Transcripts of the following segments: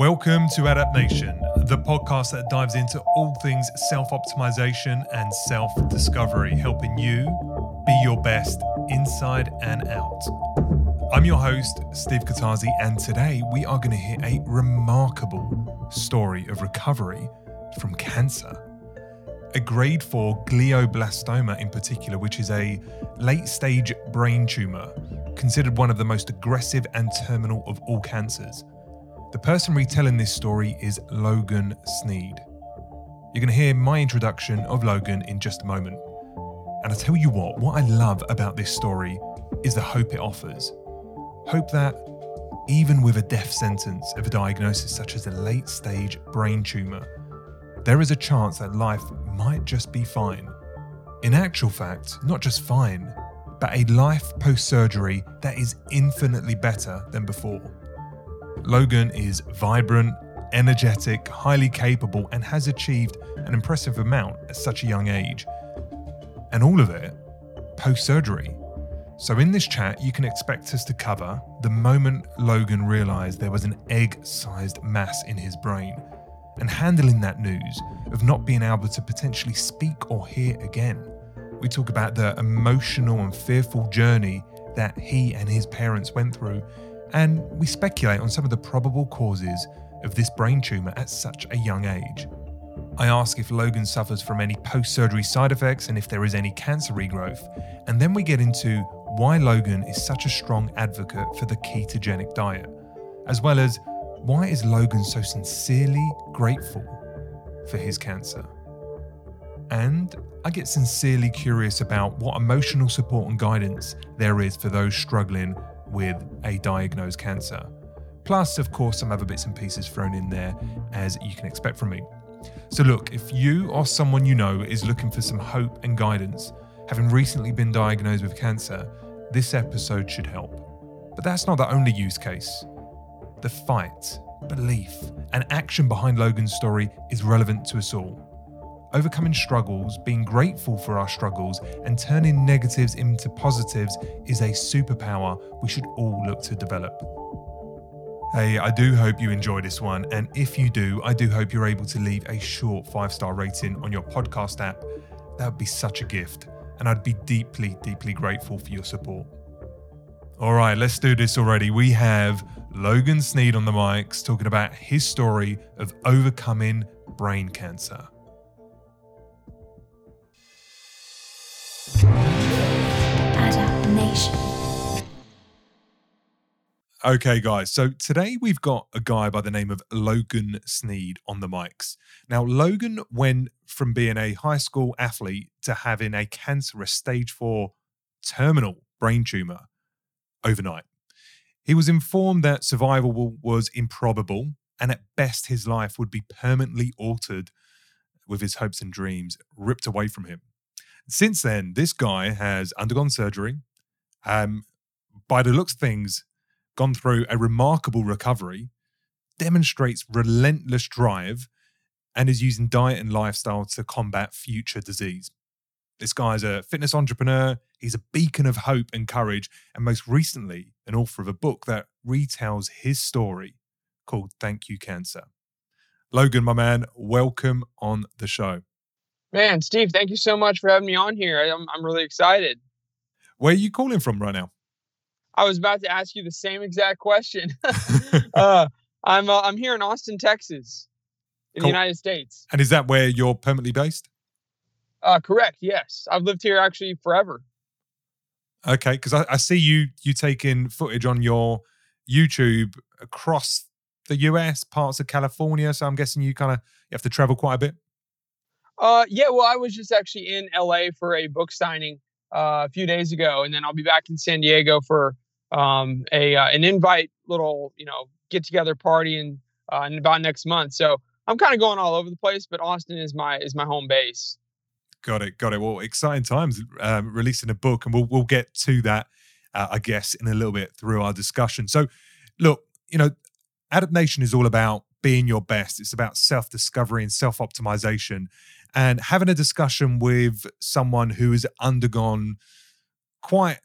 Welcome to Adapt Nation, the podcast that dives into all things self optimization and self discovery, helping you be your best inside and out. I'm your host, Steve Katazi, and today we are going to hear a remarkable story of recovery from cancer. A grade 4 glioblastoma, in particular, which is a late stage brain tumor, considered one of the most aggressive and terminal of all cancers. The person retelling this story is Logan Sneed. You're going to hear my introduction of Logan in just a moment. And I tell you what, what I love about this story is the hope it offers. Hope that even with a death sentence of a diagnosis such as a late stage brain tumour, there is a chance that life might just be fine. In actual fact, not just fine, but a life post surgery that is infinitely better than before. Logan is vibrant, energetic, highly capable, and has achieved an impressive amount at such a young age. And all of it post surgery. So, in this chat, you can expect us to cover the moment Logan realised there was an egg sized mass in his brain and handling that news of not being able to potentially speak or hear again. We talk about the emotional and fearful journey that he and his parents went through and we speculate on some of the probable causes of this brain tumour at such a young age. I ask if Logan suffers from any post surgery side effects and if there is any cancer regrowth, and then we get into why Logan is such a strong advocate for the ketogenic diet, as well as why is Logan so sincerely grateful for his cancer. And I get sincerely curious about what emotional support and guidance there is for those struggling with a diagnosed cancer. Plus, of course, some other bits and pieces thrown in there, as you can expect from me. So, look, if you or someone you know is looking for some hope and guidance, having recently been diagnosed with cancer, this episode should help. But that's not the only use case. The fight, belief, and action behind Logan's story is relevant to us all overcoming struggles, being grateful for our struggles, and turning negatives into positives is a superpower we should all look to develop. Hey, I do hope you enjoy this one. And if you do, I do hope you're able to leave a short five star rating on your podcast app. That would be such a gift. And I'd be deeply, deeply grateful for your support. All right, let's do this already. We have Logan Sneed on the mics talking about his story of overcoming brain cancer. Okay, guys. So today we've got a guy by the name of Logan Sneed on the mics. Now, Logan went from being a high school athlete to having a cancerous stage four terminal brain tumor overnight. He was informed that survival was improbable and at best his life would be permanently altered with his hopes and dreams ripped away from him. Since then, this guy has undergone surgery. Um, by the looks of things, gone through a remarkable recovery, demonstrates relentless drive, and is using diet and lifestyle to combat future disease. This guy's a fitness entrepreneur, he's a beacon of hope and courage, and most recently, an author of a book that retells his story called Thank You Cancer. Logan, my man, welcome on the show. Man, Steve, thank you so much for having me on here. I'm, I'm really excited. Where are you calling from right now? I was about to ask you the same exact question. uh, I'm uh, I'm here in Austin, Texas, in cool. the United States. And is that where you're permanently based? Uh, correct. Yes, I've lived here actually forever. Okay, because I, I see you you taking footage on your YouTube across the US, parts of California. So I'm guessing you kind of you have to travel quite a bit. Uh, yeah. Well, I was just actually in LA for a book signing uh, a few days ago, and then I'll be back in San Diego for um, a uh, an invite little you know get together party in, uh, in about next month. So I'm kind of going all over the place, but Austin is my is my home base. Got it, got it. Well, exciting times um, releasing a book, and we'll we'll get to that, uh, I guess, in a little bit through our discussion. So, look, you know, Adapt Nation is all about being your best. It's about self discovery and self optimization and having a discussion with someone who has undergone quite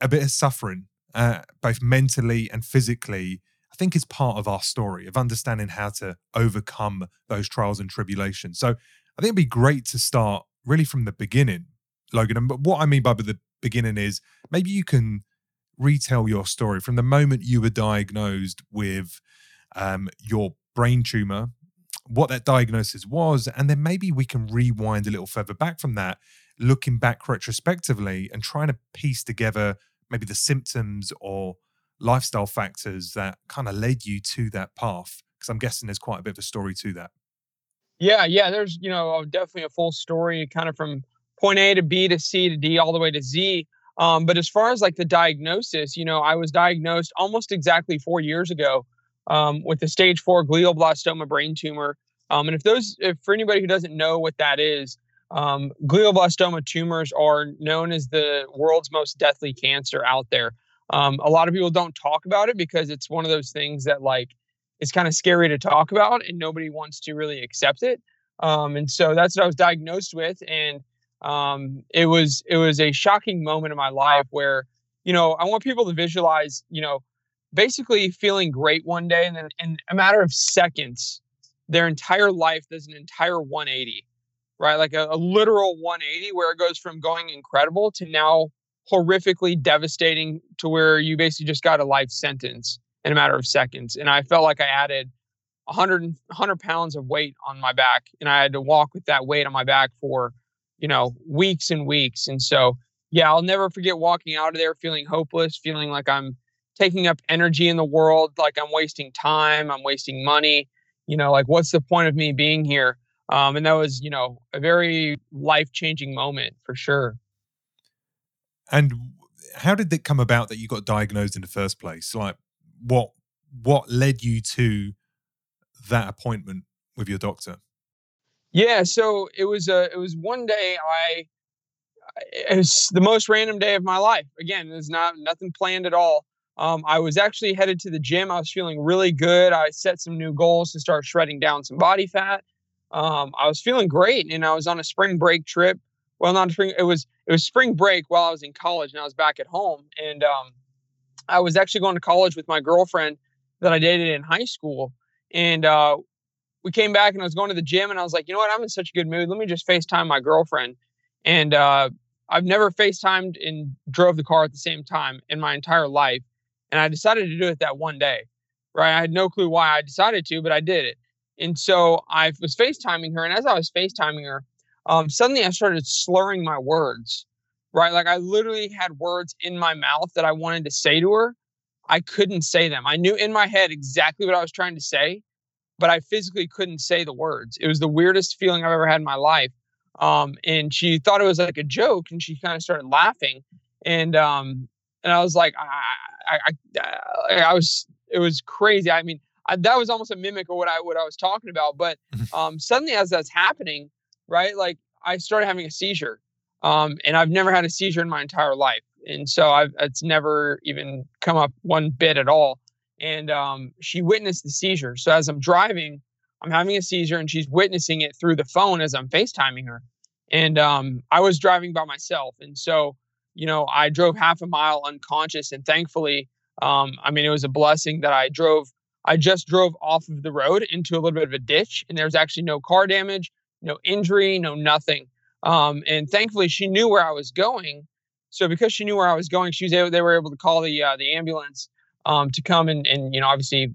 a bit of suffering, uh, both mentally and physically. I think is part of our story of understanding how to overcome those trials and tribulations. So I think it'd be great to start really from the beginning, Logan. And what I mean by the beginning is maybe you can retell your story from the moment you were diagnosed with um, your brain tumor, what that diagnosis was, and then maybe we can rewind a little further back from that, looking back retrospectively and trying to piece together maybe the symptoms or lifestyle factors that kind of led you to that path? Because I'm guessing there's quite a bit of a story to that. Yeah, yeah, there's, you know, definitely a full story kind of from point A to B to C to D all the way to Z. Um, but as far as like the diagnosis, you know, I was diagnosed almost exactly four years ago um, with a stage four glioblastoma brain tumor. Um, and if those, if for anybody who doesn't know what that is, um, glioblastoma tumors are known as the world's most deathly cancer out there. Um, a lot of people don't talk about it because it's one of those things that like is kind of scary to talk about and nobody wants to really accept it. Um, and so that's what I was diagnosed with, and um, it was it was a shocking moment in my life where you know I want people to visualize you know basically feeling great one day and then in a matter of seconds their entire life does an entire 180 right like a, a literal 180 where it goes from going incredible to now horrifically devastating to where you basically just got a life sentence in a matter of seconds. And I felt like I added 100, 100 pounds of weight on my back. And I had to walk with that weight on my back for, you know, weeks and weeks. And so, yeah, I'll never forget walking out of there feeling hopeless, feeling like I'm taking up energy in the world, like I'm wasting time, I'm wasting money. You know, like what's the point of me being here? Um, and that was, you know, a very life changing moment for sure. And how did it come about that you got diagnosed in the first place? Like, what what led you to that appointment with your doctor? Yeah, so it was a uh, it was one day I it was the most random day of my life. Again, it was not nothing planned at all. Um, I was actually headed to the gym. I was feeling really good. I set some new goals to start shredding down some body fat. Um, I was feeling great, and I was on a spring break trip. Well, not spring. It was it was spring break while I was in college, and I was back at home. And um, I was actually going to college with my girlfriend that I dated in high school. And uh, we came back and I was going to the gym and I was like, you know what? I'm in such a good mood. Let me just FaceTime my girlfriend. And uh, I've never FaceTimed and drove the car at the same time in my entire life. And I decided to do it that one day, right? I had no clue why I decided to, but I did it. And so I was FaceTiming her. And as I was FaceTiming her, um, suddenly I started slurring my words right? Like I literally had words in my mouth that I wanted to say to her. I couldn't say them. I knew in my head exactly what I was trying to say, but I physically couldn't say the words. It was the weirdest feeling I've ever had in my life. Um, and she thought it was like a joke, and she kind of started laughing. And um, and I was like, I, I, I, I was, it was crazy. I mean, I, that was almost a mimic of what I what I was talking about. But um, suddenly, as that's happening, right, like I started having a seizure um, and I've never had a seizure in my entire life. And so I've, it's never even come up one bit at all. And um, she witnessed the seizure. So as I'm driving, I'm having a seizure and she's witnessing it through the phone as I'm FaceTiming her. And um, I was driving by myself. And so, you know, I drove half a mile unconscious. And thankfully, um, I mean, it was a blessing that I drove. I just drove off of the road into a little bit of a ditch, and there was actually no car damage, no injury, no nothing. Um, and thankfully, she knew where I was going. So because she knew where I was going, she was able, they were able to call the uh, the ambulance um, to come and and you know obviously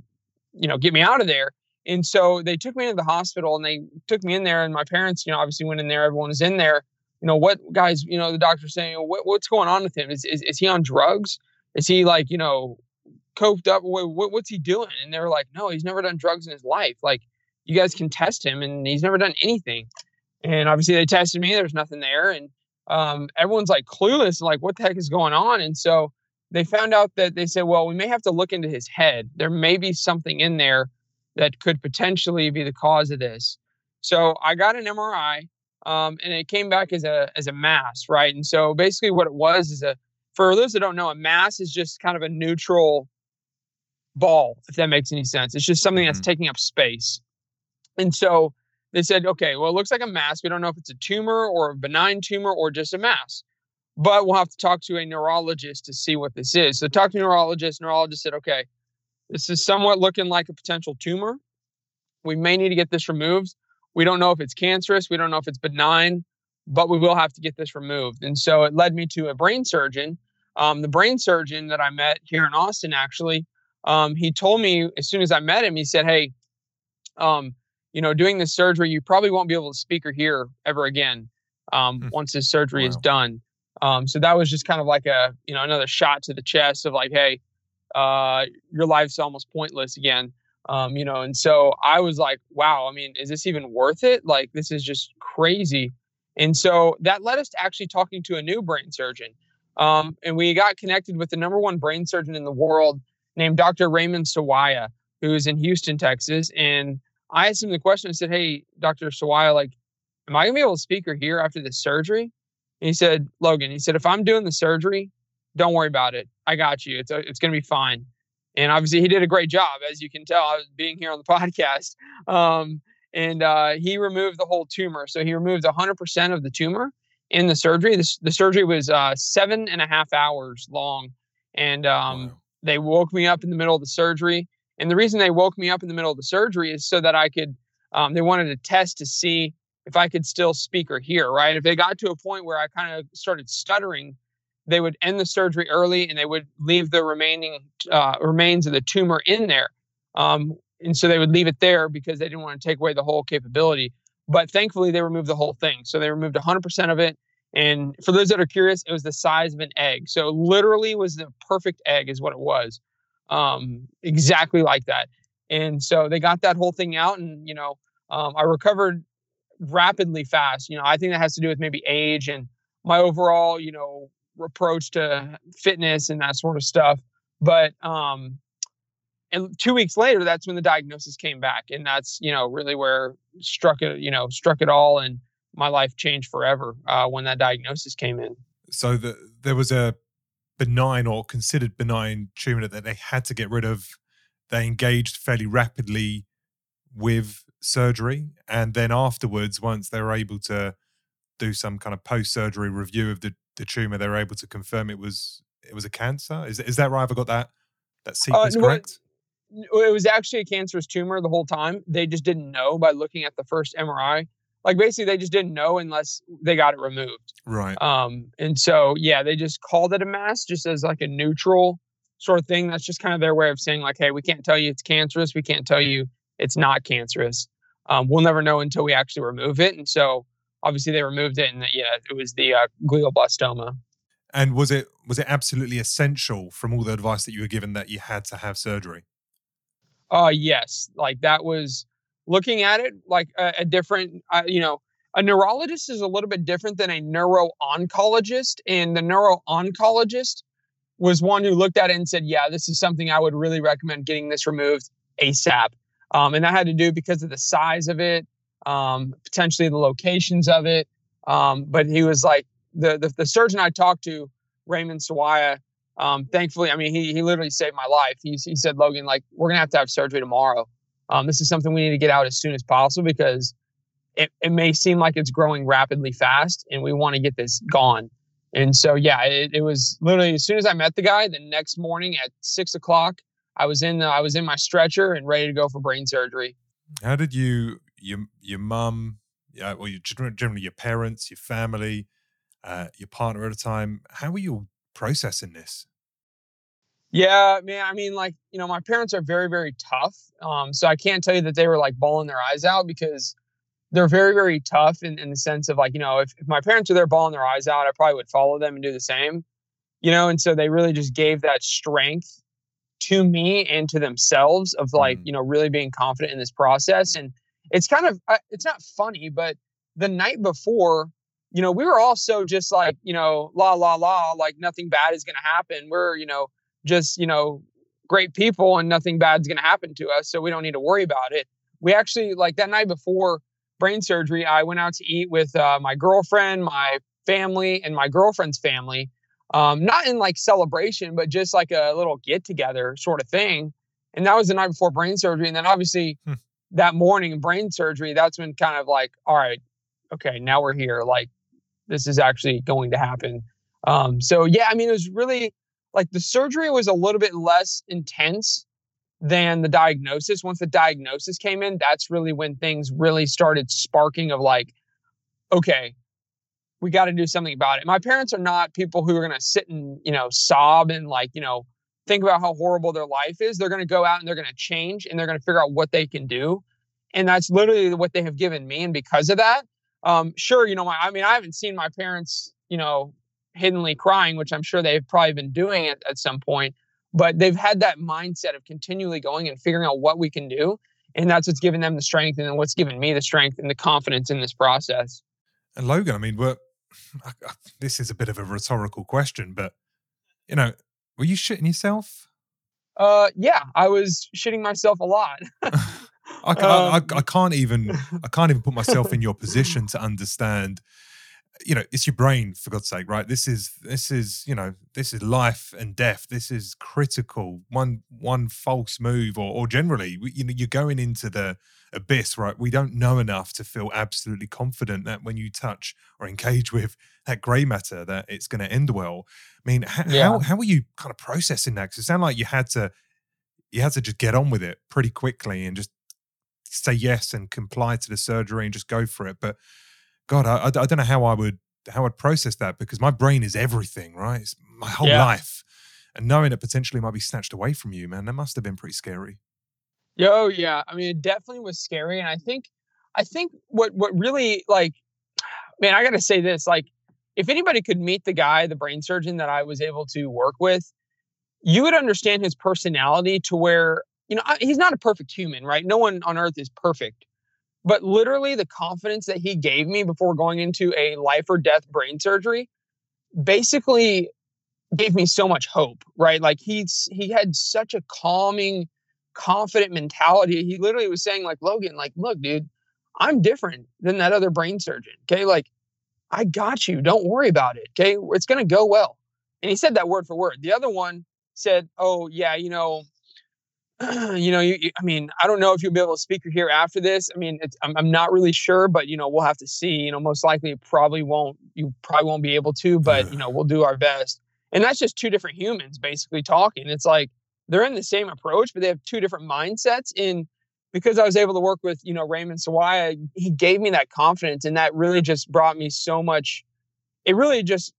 you know get me out of there. And so they took me into the hospital and they took me in there. And my parents, you know, obviously went in there. Everyone was in there. You know what, guys? You know the doctor's saying, what, what's going on with him? Is, is is he on drugs? Is he like you know coped up? What, what's he doing? And they were like, no, he's never done drugs in his life. Like you guys can test him, and he's never done anything. And obviously they tested me. There's nothing there. And um, everyone's like clueless, like what the heck is going on? And so they found out that they said, well, we may have to look into his head. There may be something in there that could potentially be the cause of this. So I got an MRI, um, and it came back as a as a mass, right? And so basically, what it was is a for those that don't know, a mass is just kind of a neutral ball, if that makes any sense. It's just something that's mm-hmm. taking up space. And so they said, okay, well, it looks like a mass. We don't know if it's a tumor or a benign tumor or just a mass. But we'll have to talk to a neurologist to see what this is. So talk to a neurologist. Neurologist said, okay, this is somewhat looking like a potential tumor. We may need to get this removed. We don't know if it's cancerous. We don't know if it's benign, but we will have to get this removed. And so it led me to a brain surgeon. Um, the brain surgeon that I met here in Austin, actually, um, he told me as soon as I met him, he said, Hey, um, you know, doing this surgery, you probably won't be able to speak or hear ever again um, mm. once this surgery wow. is done. Um, so that was just kind of like a, you know, another shot to the chest of like, hey, uh, your life's almost pointless again. Um, you know, and so I was like, wow, I mean, is this even worth it? Like, this is just crazy. And so that led us to actually talking to a new brain surgeon. Um, and we got connected with the number one brain surgeon in the world named Dr. Raymond Sawaya, who's in Houston, Texas. And I asked him the question. I said, Hey, Dr. Sawaya, like, am I gonna be able to speak or hear after this surgery? And he said, Logan, he said, if I'm doing the surgery, don't worry about it. I got you. It's, a, it's gonna be fine. And obviously, he did a great job, as you can tell, I was being here on the podcast. Um, and uh, he removed the whole tumor. So he removed 100% of the tumor in the surgery. The, the surgery was uh, seven and a half hours long. And um, wow. they woke me up in the middle of the surgery. And the reason they woke me up in the middle of the surgery is so that I could, um, they wanted to test to see if I could still speak or hear, right? If they got to a point where I kind of started stuttering, they would end the surgery early and they would leave the remaining uh, remains of the tumor in there. Um, and so they would leave it there because they didn't want to take away the whole capability. But thankfully, they removed the whole thing. So they removed 100% of it. And for those that are curious, it was the size of an egg. So literally was the perfect egg, is what it was. Um, exactly like that. And so they got that whole thing out, and you know, um, I recovered rapidly fast. You know, I think that has to do with maybe age and my overall, you know, approach to fitness and that sort of stuff. But um, and two weeks later, that's when the diagnosis came back, and that's you know really where struck it, you know, struck it all, and my life changed forever uh, when that diagnosis came in. So the, there was a benign or considered benign tumor that they had to get rid of. They engaged fairly rapidly with surgery, and then afterwards, once they were able to do some kind of post-surgery review of the, the tumor, they were able to confirm it was it was a cancer. Is is that right? Have I got that that uh, sequence uh, no, correct? It was actually a cancerous tumor the whole time. They just didn't know by looking at the first MRI. Like basically, they just didn't know unless they got it removed. Right. Um. And so yeah, they just called it a mass, just as like a neutral sort of thing. That's just kind of their way of saying like, hey, we can't tell you it's cancerous. We can't tell you it's not cancerous. Um, we'll never know until we actually remove it. And so obviously they removed it, and yeah, it was the uh, glioblastoma. And was it was it absolutely essential from all the advice that you were given that you had to have surgery? Uh yes, like that was looking at it like a, a different, uh, you know, a neurologist is a little bit different than a neuro-oncologist, and the neuro-oncologist was one who looked at it and said, "Yeah, this is something I would really recommend getting this removed ASAP." Um, and that had to do because of the size of it, um, potentially the locations of it. Um, but he was like the, the, the surgeon I talked to, Raymond Sawaya. Um, thankfully, I mean, he he literally saved my life. He he said, Logan, like we're gonna have to have surgery tomorrow. Um, this is something we need to get out as soon as possible because it, it may seem like it's growing rapidly fast, and we want to get this gone. And so, yeah, it, it was literally as soon as I met the guy, the next morning at six o'clock, I was in the, I was in my stretcher and ready to go for brain surgery. How did you your your mum, yeah, well, your, generally your parents, your family, uh, your partner at a time? How were you processing this? Yeah, man. I mean, like you know, my parents are very very tough. Um, so I can't tell you that they were like bawling their eyes out because they're very very tough in, in the sense of like you know if, if my parents are there bawling their eyes out, I probably would follow them and do the same. You know, and so they really just gave that strength to me and to themselves of like mm. you know really being confident in this process and it's kind of uh, it's not funny but the night before you know we were also just like you know la la la like nothing bad is going to happen we're you know just you know great people and nothing bad's going to happen to us so we don't need to worry about it we actually like that night before brain surgery i went out to eat with uh, my girlfriend my family and my girlfriend's family um, not in like celebration, but just like a little get together sort of thing. And that was the night before brain surgery. And then obviously hmm. That morning in brain surgery, that's when kind of like, all right, okay, now we're here. Like this is actually going to happen. Um, so yeah, I mean, it was really like the surgery was a little bit less intense than the diagnosis. Once the diagnosis came in, that's really when things really started sparking of like, okay, we got to do something about it. My parents are not people who are going to sit and, you know, sob and like, you know, think about how horrible their life is. They're going to go out and they're going to change and they're going to figure out what they can do. And that's literally what they have given me. And because of that, um, sure, you know, my, I mean, I haven't seen my parents, you know, hiddenly crying, which I'm sure they've probably been doing it at some point, but they've had that mindset of continually going and figuring out what we can do. And that's what's given them the strength and what's given me the strength and the confidence in this process. And Logan, I mean, we're, this is a bit of a rhetorical question, but you know, were you shitting yourself? Uh, yeah, I was shitting myself a lot. I, um, I, I, can't even I can't even put myself in your position to understand. You know, it's your brain for God's sake, right? This is this is you know this is life and death. This is critical. One one false move, or or generally, you know, you're going into the abyss, right? We don't know enough to feel absolutely confident that when you touch or engage with that grey matter, that it's going to end well. I mean, h- yeah. how how were you kind of processing that? Because it sounded like you had to you had to just get on with it pretty quickly and just say yes and comply to the surgery and just go for it. But God, I, I don't know how I would how I'd process that because my brain is everything, right? It's my whole yeah. life, and knowing it potentially might be snatched away from you, man, that must have been pretty scary. Oh yeah, I mean, it definitely was scary, and I think, I think what what really like, man, I got to say this, like, if anybody could meet the guy, the brain surgeon that I was able to work with, you would understand his personality to where you know, he's not a perfect human, right? No one on earth is perfect. But literally, the confidence that he gave me before going into a life or death brain surgery basically gave me so much hope, right? Like he's he had such a calming, confident mentality. He literally was saying, like, Logan, like, look, dude, I'm different than that other brain surgeon. Okay. Like, I got you. Don't worry about it. Okay. It's gonna go well. And he said that word for word. The other one said, Oh, yeah, you know, you know, you, you, I mean, I don't know if you'll be able to speak here after this. I mean, I'm, I'm not really sure, but you know, we'll have to see. You know, most likely, probably won't. You probably won't be able to, but you know, we'll do our best. And that's just two different humans basically talking. It's like they're in the same approach, but they have two different mindsets. And because I was able to work with you know Raymond Sawaya, he gave me that confidence, and that really just brought me so much. It really just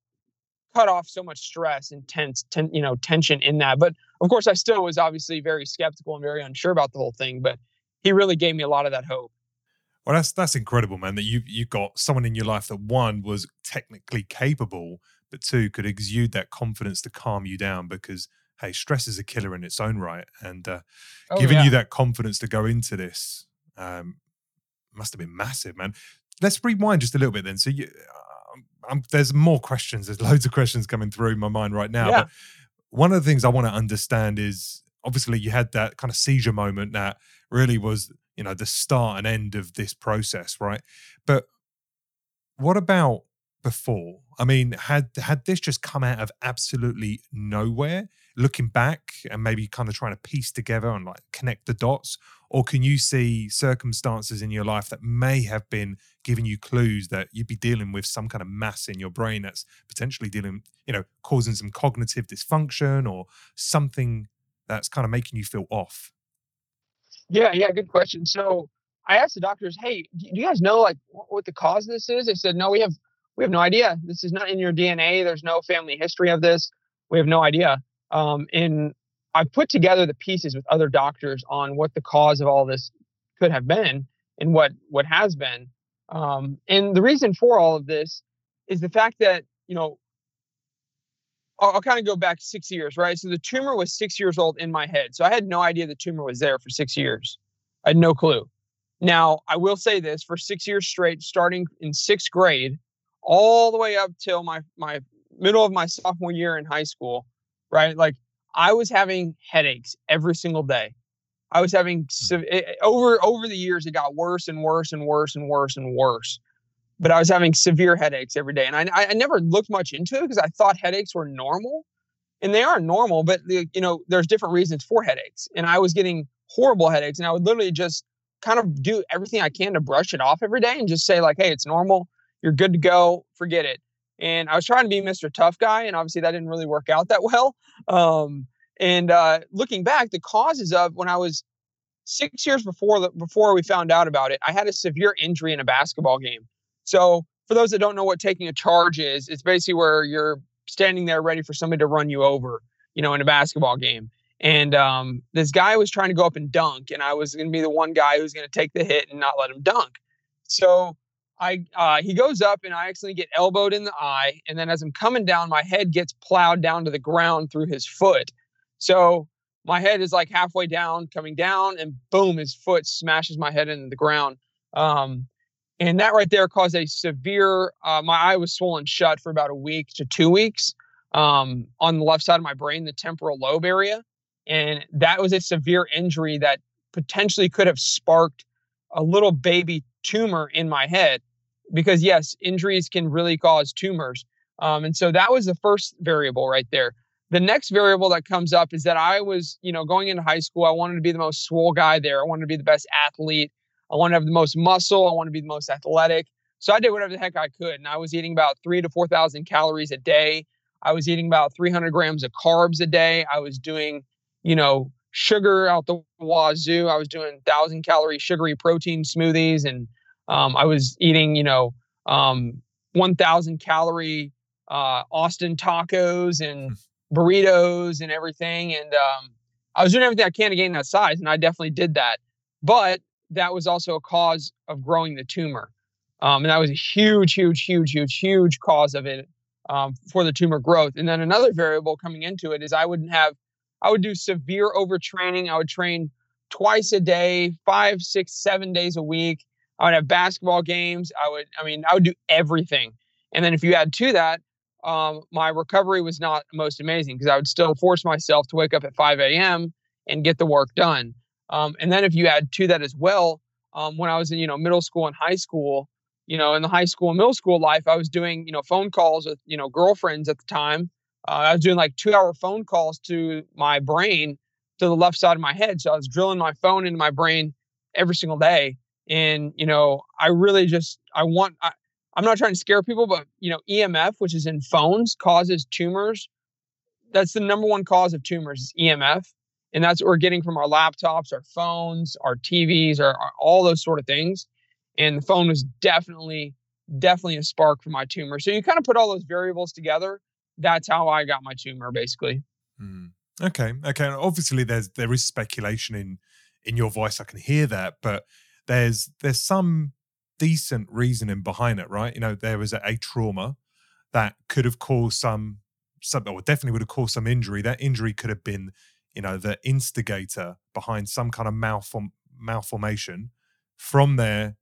cut off so much stress and tense, ten, you know, tension in that. But of course, I still was obviously very skeptical and very unsure about the whole thing. But he really gave me a lot of that hope. Well, that's that's incredible, man. That you you got someone in your life that one was technically capable, but two could exude that confidence to calm you down. Because hey, stress is a killer in its own right, and uh, oh, giving yeah. you that confidence to go into this um, must have been massive, man. Let's rewind just a little bit then. So you, I'm, there's more questions. There's loads of questions coming through my mind right now. Yeah. But one of the things I want to understand is obviously you had that kind of seizure moment that really was, you know, the start and end of this process, right? But what about before? I mean, had had this just come out of absolutely nowhere? Looking back and maybe kind of trying to piece together and like connect the dots, or can you see circumstances in your life that may have been giving you clues that you'd be dealing with some kind of mass in your brain that's potentially dealing, you know, causing some cognitive dysfunction or something that's kind of making you feel off? Yeah, yeah, good question. So I asked the doctors, "Hey, do you guys know like what the cause of this is?" They said, "No, we have we have no idea. This is not in your DNA. There's no family history of this. We have no idea." Um, and I've put together the pieces with other doctors on what the cause of all this could have been and what what has been. Um, and the reason for all of this is the fact that you know I'll, I'll kind of go back six years, right? So the tumor was six years old in my head, so I had no idea the tumor was there for six years. I had no clue. Now I will say this: for six years straight, starting in sixth grade, all the way up till my my middle of my sophomore year in high school, right? Like I was having headaches every single day. I was having hmm. it, over over the years it got worse and worse and worse and worse and worse. But I was having severe headaches every day, and I I never looked much into it because I thought headaches were normal, and they are normal. But the, you know, there's different reasons for headaches, and I was getting horrible headaches, and I would literally just kind of do everything I can to brush it off every day and just say like, hey, it's normal. You're good to go. Forget it. And I was trying to be Mr. Tough Guy, and obviously that didn't really work out that well. Um, And uh, looking back, the causes of when I was six years before before we found out about it, I had a severe injury in a basketball game. So for those that don't know what taking a charge is, it's basically where you're standing there ready for somebody to run you over, you know, in a basketball game. And um, this guy was trying to go up and dunk, and I was going to be the one guy who's going to take the hit and not let him dunk. So I uh, he goes up, and I accidentally get elbowed in the eye, and then as I'm coming down, my head gets plowed down to the ground through his foot. So my head is like halfway down, coming down, and boom, his foot smashes my head into the ground. Um, and that right there caused a severe. Uh, my eye was swollen shut for about a week to two weeks um, on the left side of my brain, the temporal lobe area. And that was a severe injury that potentially could have sparked a little baby tumor in my head. Because, yes, injuries can really cause tumors. Um, and so that was the first variable right there. The next variable that comes up is that I was, you know, going into high school, I wanted to be the most swole guy there. I wanted to be the best athlete. I wanted to have the most muscle. I wanted to be the most athletic. So I did whatever the heck I could. And I was eating about three to 4,000 calories a day. I was eating about 300 grams of carbs a day. I was doing you know, sugar out the wazoo. I was doing thousand calorie sugary protein smoothies, and um, I was eating, you know, um, one thousand calorie uh, Austin tacos and hmm. burritos and everything. And um, I was doing everything I can to gain that size, and I definitely did that. But that was also a cause of growing the tumor, um, and that was a huge, huge, huge, huge, huge cause of it um, for the tumor growth. And then another variable coming into it is I wouldn't have I would do severe overtraining. I would train twice a day, five, six, seven days a week. I would have basketball games. I would, I mean, I would do everything. And then if you add to that, um, my recovery was not most amazing because I would still force myself to wake up at 5 a.m. and get the work done. Um, and then if you add to that as well, um, when I was in, you know, middle school and high school, you know, in the high school and middle school life, I was doing, you know, phone calls with, you know, girlfriends at the time uh, I was doing like two hour phone calls to my brain to the left side of my head. So I was drilling my phone into my brain every single day. And, you know, I really just, I want, I, I'm not trying to scare people, but, you know, EMF, which is in phones, causes tumors. That's the number one cause of tumors is EMF. And that's what we're getting from our laptops, our phones, our TVs, our, our all those sort of things. And the phone was definitely, definitely a spark for my tumor. So you kind of put all those variables together that's how I got my tumor, basically. Mm. Okay, okay. Obviously, there's there is speculation in in your voice. I can hear that, but there's there's some decent reasoning behind it, right? You know, there was a, a trauma that could have caused some some or definitely would have caused some injury. That injury could have been, you know, the instigator behind some kind of malform malformation. From there,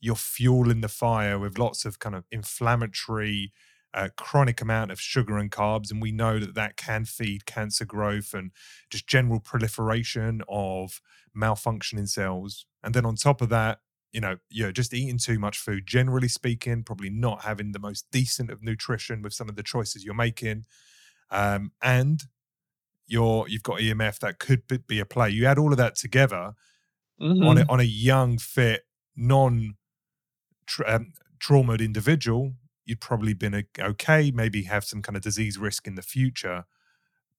you're fueling the fire with lots of kind of inflammatory a chronic amount of sugar and carbs, and we know that that can feed cancer growth and just general proliferation of malfunctioning cells. And then on top of that, you know, you're just eating too much food, generally speaking, probably not having the most decent of nutrition with some of the choices you're making, um, and you're you've got EMF that could be a play. You add all of that together mm-hmm. on a, on a young, fit, non um, traumatized individual you'd probably been okay, maybe have some kind of disease risk in the future.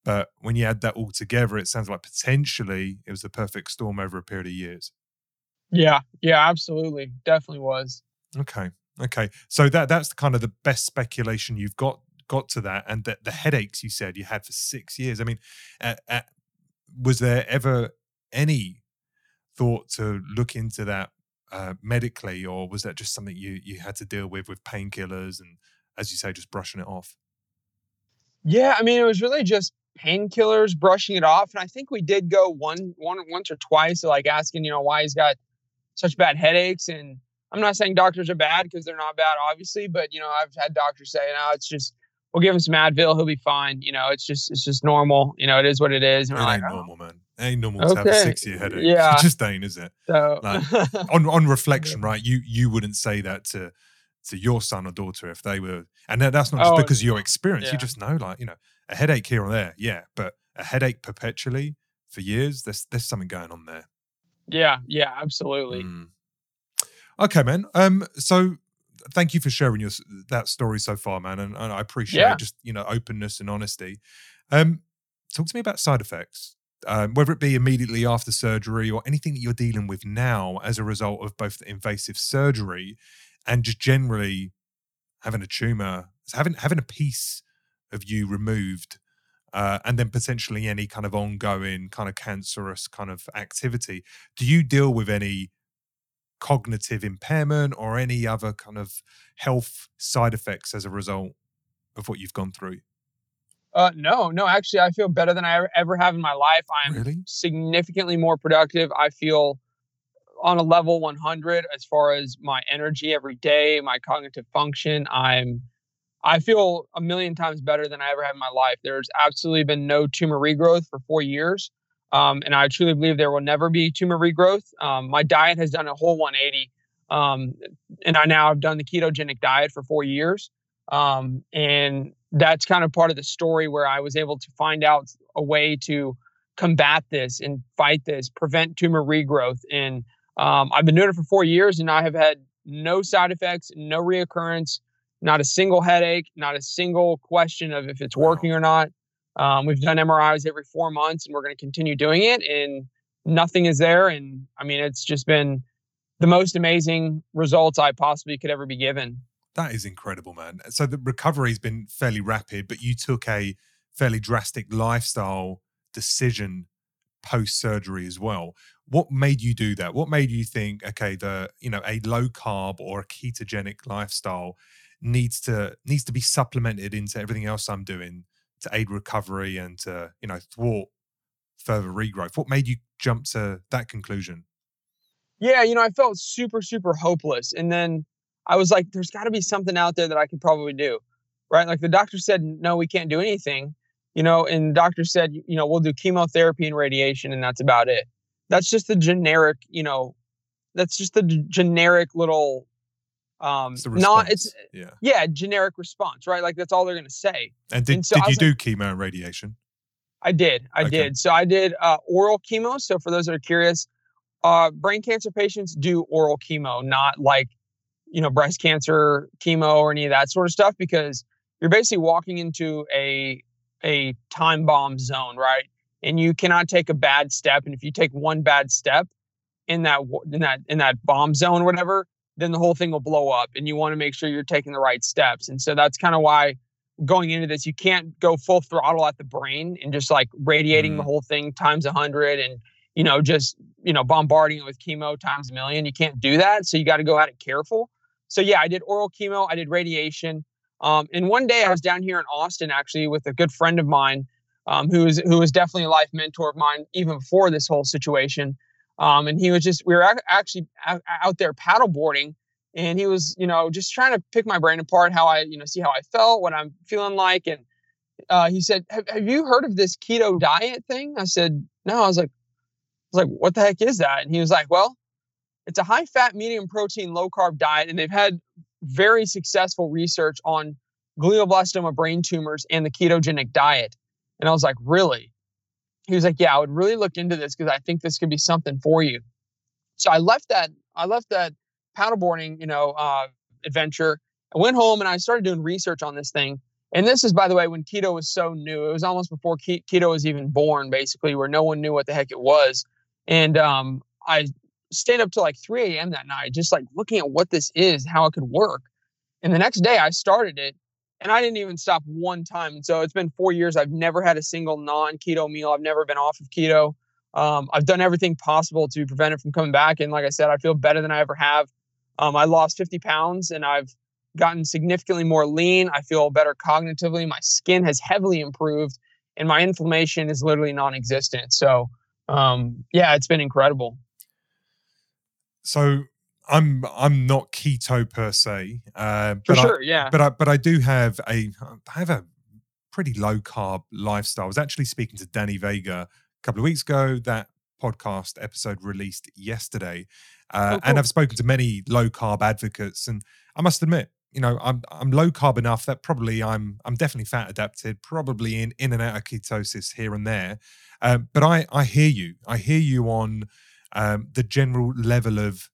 But when you add that all together, it sounds like potentially it was the perfect storm over a period of years. Yeah, yeah, absolutely, definitely was. Okay, okay. So that that's kind of the best speculation you've got got to that, and that the headaches you said you had for six years. I mean, uh, uh, was there ever any thought to look into that uh, medically, or was that just something you you had to deal with with painkillers and, as you say, just brushing it off? Yeah, I mean, it was really just painkillers, brushing it off, and I think we did go one one once or twice, like asking, you know, why he's got such bad headaches. And I'm not saying doctors are bad because they're not bad, obviously, but you know, I've had doctors say, no, it's just we'll give him some Advil, he'll be fine. You know, it's just it's just normal. You know, it is what it is. And it ain't like, normal, oh. man ain't normal okay. to have a six year headache. Yeah. It just ain't, is it? So like, on on reflection, right? You you wouldn't say that to to your son or daughter if they were and that's not just oh, because of your experience. Yeah. You just know, like, you know, a headache here or there, yeah. But a headache perpetually for years, there's there's something going on there. Yeah, yeah, absolutely. Mm. Okay, man. Um, so thank you for sharing your that story so far, man, and, and I appreciate yeah. just you know openness and honesty. Um, talk to me about side effects. Um, whether it be immediately after surgery or anything that you're dealing with now as a result of both the invasive surgery and just generally having a tumor, having having a piece of you removed, uh, and then potentially any kind of ongoing kind of cancerous kind of activity. Do you deal with any cognitive impairment or any other kind of health side effects as a result of what you've gone through? Uh, no, no. Actually, I feel better than I ever, ever have in my life. I'm Really? significantly more productive. I feel on a level 100 as far as my energy every day, my cognitive function. I'm, I feel a million times better than I ever have in my life. There's absolutely been no tumor regrowth for four years. Um, and I truly believe there will never be tumor regrowth. Um, my diet has done a whole 180. Um, and I now have done the ketogenic diet for four years. Um, and that's kind of part of the story where I was able to find out a way to combat this and fight this, prevent tumor regrowth. And um, I've been doing it for four years and I have had no side effects, no reoccurrence, not a single headache, not a single question of if it's working or not. Um, we've done MRIs every four months and we're going to continue doing it. And nothing is there. And I mean, it's just been the most amazing results I possibly could ever be given. That is incredible, man. So the recovery's been fairly rapid, but you took a fairly drastic lifestyle decision post surgery as well. What made you do that? What made you think, okay, the you know a low carb or a ketogenic lifestyle needs to needs to be supplemented into everything else I'm doing to aid recovery and to you know thwart further regrowth? What made you jump to that conclusion? Yeah, you know, I felt super, super hopeless. And then I was like, there's got to be something out there that I could probably do. Right. Like the doctor said, no, we can't do anything, you know, and the doctor said, you know, we'll do chemotherapy and radiation and that's about it. That's just the generic, you know, that's just the g- generic little, um, It's not, it's, yeah. yeah, generic response, right? Like that's all they're going to say. And did, and so did you do chemo and radiation? I did. I Okay. did. So I did uh, oral chemo. So for those that are curious, uh, brain cancer patients do oral chemo, not like you know breast cancer chemo or any of that sort of stuff, because you're basically walking into a a time bomb zone, right? And you cannot take a bad step. And if you take one bad step in that in that in that bomb zone, or whatever, then the whole thing will blow up. And you want to make sure you're taking the right steps. And so that's kind of why going into this, you can't go full throttle at the brain and just like radiating the Mm. whole thing times a hundred and you know just you know bombarding it with chemo times a million. You can't do that. So you got to go at it careful. So yeah, I did oral chemo. I did radiation. Um, and one day I was down here in Austin actually with a good friend of mine um, who was who was definitely a life mentor of mine even before this whole situation. Um, and he was just we were ac- actually out, out there paddleboarding and he was you know just trying to pick my brain apart how i you know see how i felt what i'm feeling like and uh, he said have, have you heard of this keto diet thing i said no i was like i was like what the heck is that and he was like well it's a high fat medium protein low carb diet and they've had very successful research on glioblastoma brain tumors and the ketogenic diet and i was like really he was like yeah i would really look into this because i think this could be something for you so i left that i left that paddleboarding, you know, uh, adventure. I went home and I started doing research on this thing. And this is, by the way, when keto was so new. It was almost before ke- keto was even born, basically, where no one knew what the heck it was. And um, I stayed up till like 3 a.m. that night, just like looking at what this is, how it could work. And the next day I started it and I didn't even stop one time. And so it's been four years. I've never had a single non keto meal. I've never been off of keto. Um, I've done everything possible to prevent it from coming back. And like I said, I feel better than I ever have. Um, I lost 50 pounds and I've gotten significantly more lean. I feel better cognitively. My skin has heavily improved and my inflammation is literally non existent. So, um, yeah, it's been incredible. So I'm I'm not keto per se, uh, For but I, yeah. but I but I do have a I have a pretty low carb lifestyle. I was actually speaking to Danny Vega a couple of weeks ago. That podcast episode released yesterday, uh, Oh, and. I've spoken to many low carb advocates, and I must admit, you know, I'm I'm low carb enough that probably I'm I'm definitely fat adapted, probably in in and out of ketosis here and there. Um, but I I hear you. I hear you on um, the general level of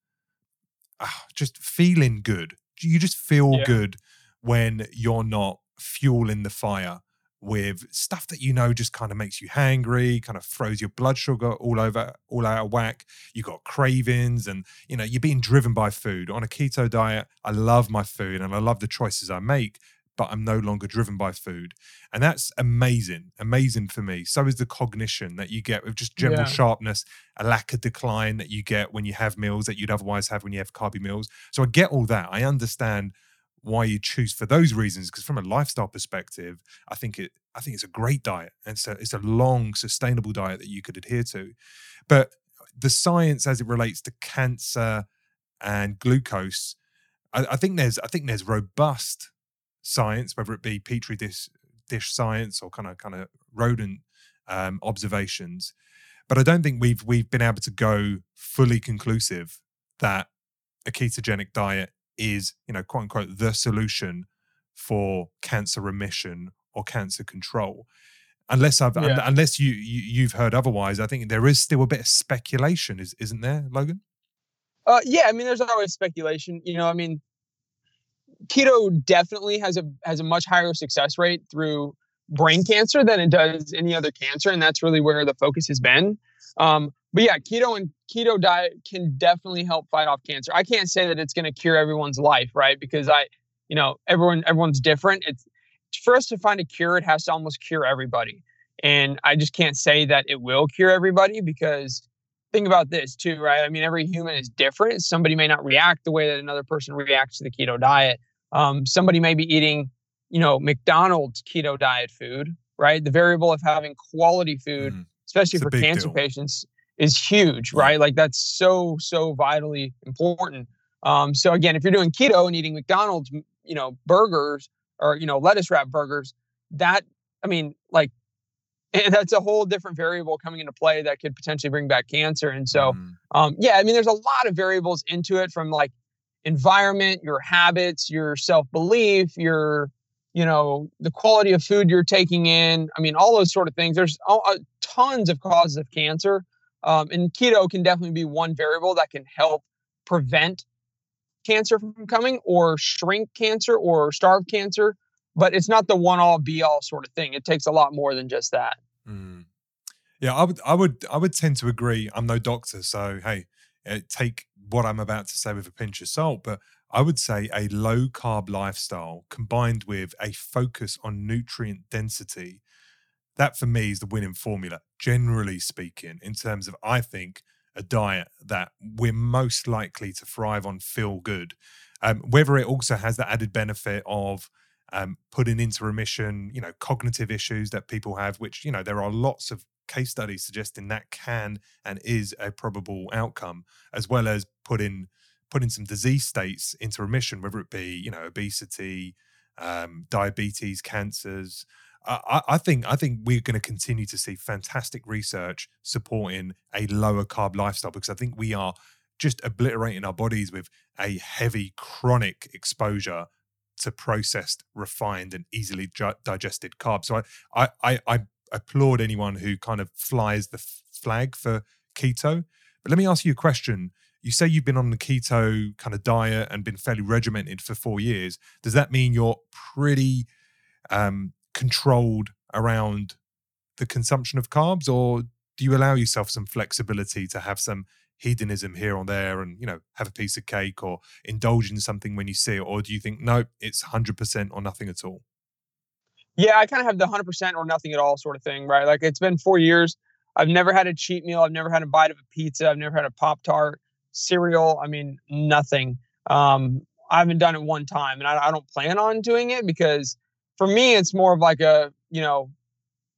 ah, just feeling good. You just feel Yeah. good when you're not fueling the fire with stuff that you know just kind of makes you hangry, kind of throws your blood sugar all over, all out of whack. You got cravings, and you know you're being driven by food. On a keto diet, I love my food and I love the choices I make, but I'm no longer driven by food, and that's amazing, amazing for me. So is the cognition that you get with just general Yeah. sharpness, a lack of decline that you get when you have meals that you'd otherwise have when you have carby meals. So I get all that. I understand why you choose for those reasons because from a lifestyle perspective i think it i think it's a great diet and so it's a long sustainable diet that you could adhere to but the science as it relates to cancer and glucose i, I think there's i think there's robust science whether it be petri dish dish science or kind of kind of rodent um, observations but i don't think we've we've been able to go fully conclusive that a ketogenic diet is, you know, quote unquote, the solution for cancer remission or cancer control. Unless I've, un- unless you, you you've heard otherwise, I think there is still a bit of speculation, is isn't there, Logan? Uh, yeah, I mean, there's always speculation. You know, I mean, keto definitely has a has a much higher success rate through brain cancer than it does any other cancer, and that's really where the focus has been. Um, but yeah, keto and keto diet can definitely help fight off cancer. I can't say that it's going to cure everyone's life, right? Because I, you know, everyone everyone's different. It's for us to find a cure, it has to almost cure everybody, and I just can't say that it will cure everybody because think about this too, right? I mean, every human is different. Somebody may not react the way that another person reacts to the keto diet. Um, somebody may be eating, you know, McDonald's keto diet food, right? The variable of having quality food, Mm. especially It's for cancer deal. patients, is huge, Yeah. right? Like that's so so vitally important. Um, so again, if you're doing keto and eating McDonald's, you know, burgers or you know lettuce wrap burgers, that I mean, like and that's a whole different variable coming into play that could potentially bring back cancer. And so, Mm. um, yeah, I mean, there's a lot of variables into it from like environment, your habits, your self belief, your, you know, the quality of food you're taking in. I mean, all those sort of things. There's tons of causes of cancer. Um, and keto can definitely be one variable that can help prevent cancer from coming or shrink cancer or starve cancer. But it's not the one all be all sort of thing. It takes a lot more than just that. Mm. Yeah, I would, I would, I would tend to agree. I'm no doctor, so hey, uh, take what I'm about to say with a pinch of salt. But I would say a low carb lifestyle combined with a focus on nutrient density, that for me is the winning formula. Generally speaking, in terms of I think a diet that we're most likely to thrive on, feel good. Um, whether it also has the added benefit of um, putting into remission, you know, cognitive issues that people have, which, you know, there are lots of case studies suggesting that can and is a probable outcome, as well as putting putting some disease states into remission, whether it be, you know, obesity, um, diabetes, cancers. I, I think I think we're going to continue to see fantastic research supporting a lower carb lifestyle because I think we are just obliterating our bodies with a heavy chronic exposure to processed, refined, and easily digested carbs. So I, I, I applaud anyone who kind of flies the f- flag for keto. But let me ask you a question. You say you've been on the keto kind of diet and been fairly regimented for four years. Does that mean you're pretty um, controlled around the consumption of carbs, or do you allow yourself some flexibility to have some hedonism here or there and you know have a piece of cake or indulge in something when you see it or do you think no it's 100% or nothing at all Yeah, I kind of have the 100% or nothing at all sort of thing, right? Like it's been four years. I've never had a cheat meal. I've never had a bite of a pizza. I've never had a Pop Tart, cereal. I mean, nothing. Um, I haven't done it one time and I, I don't plan on doing it because for me, it's more of like a, you know,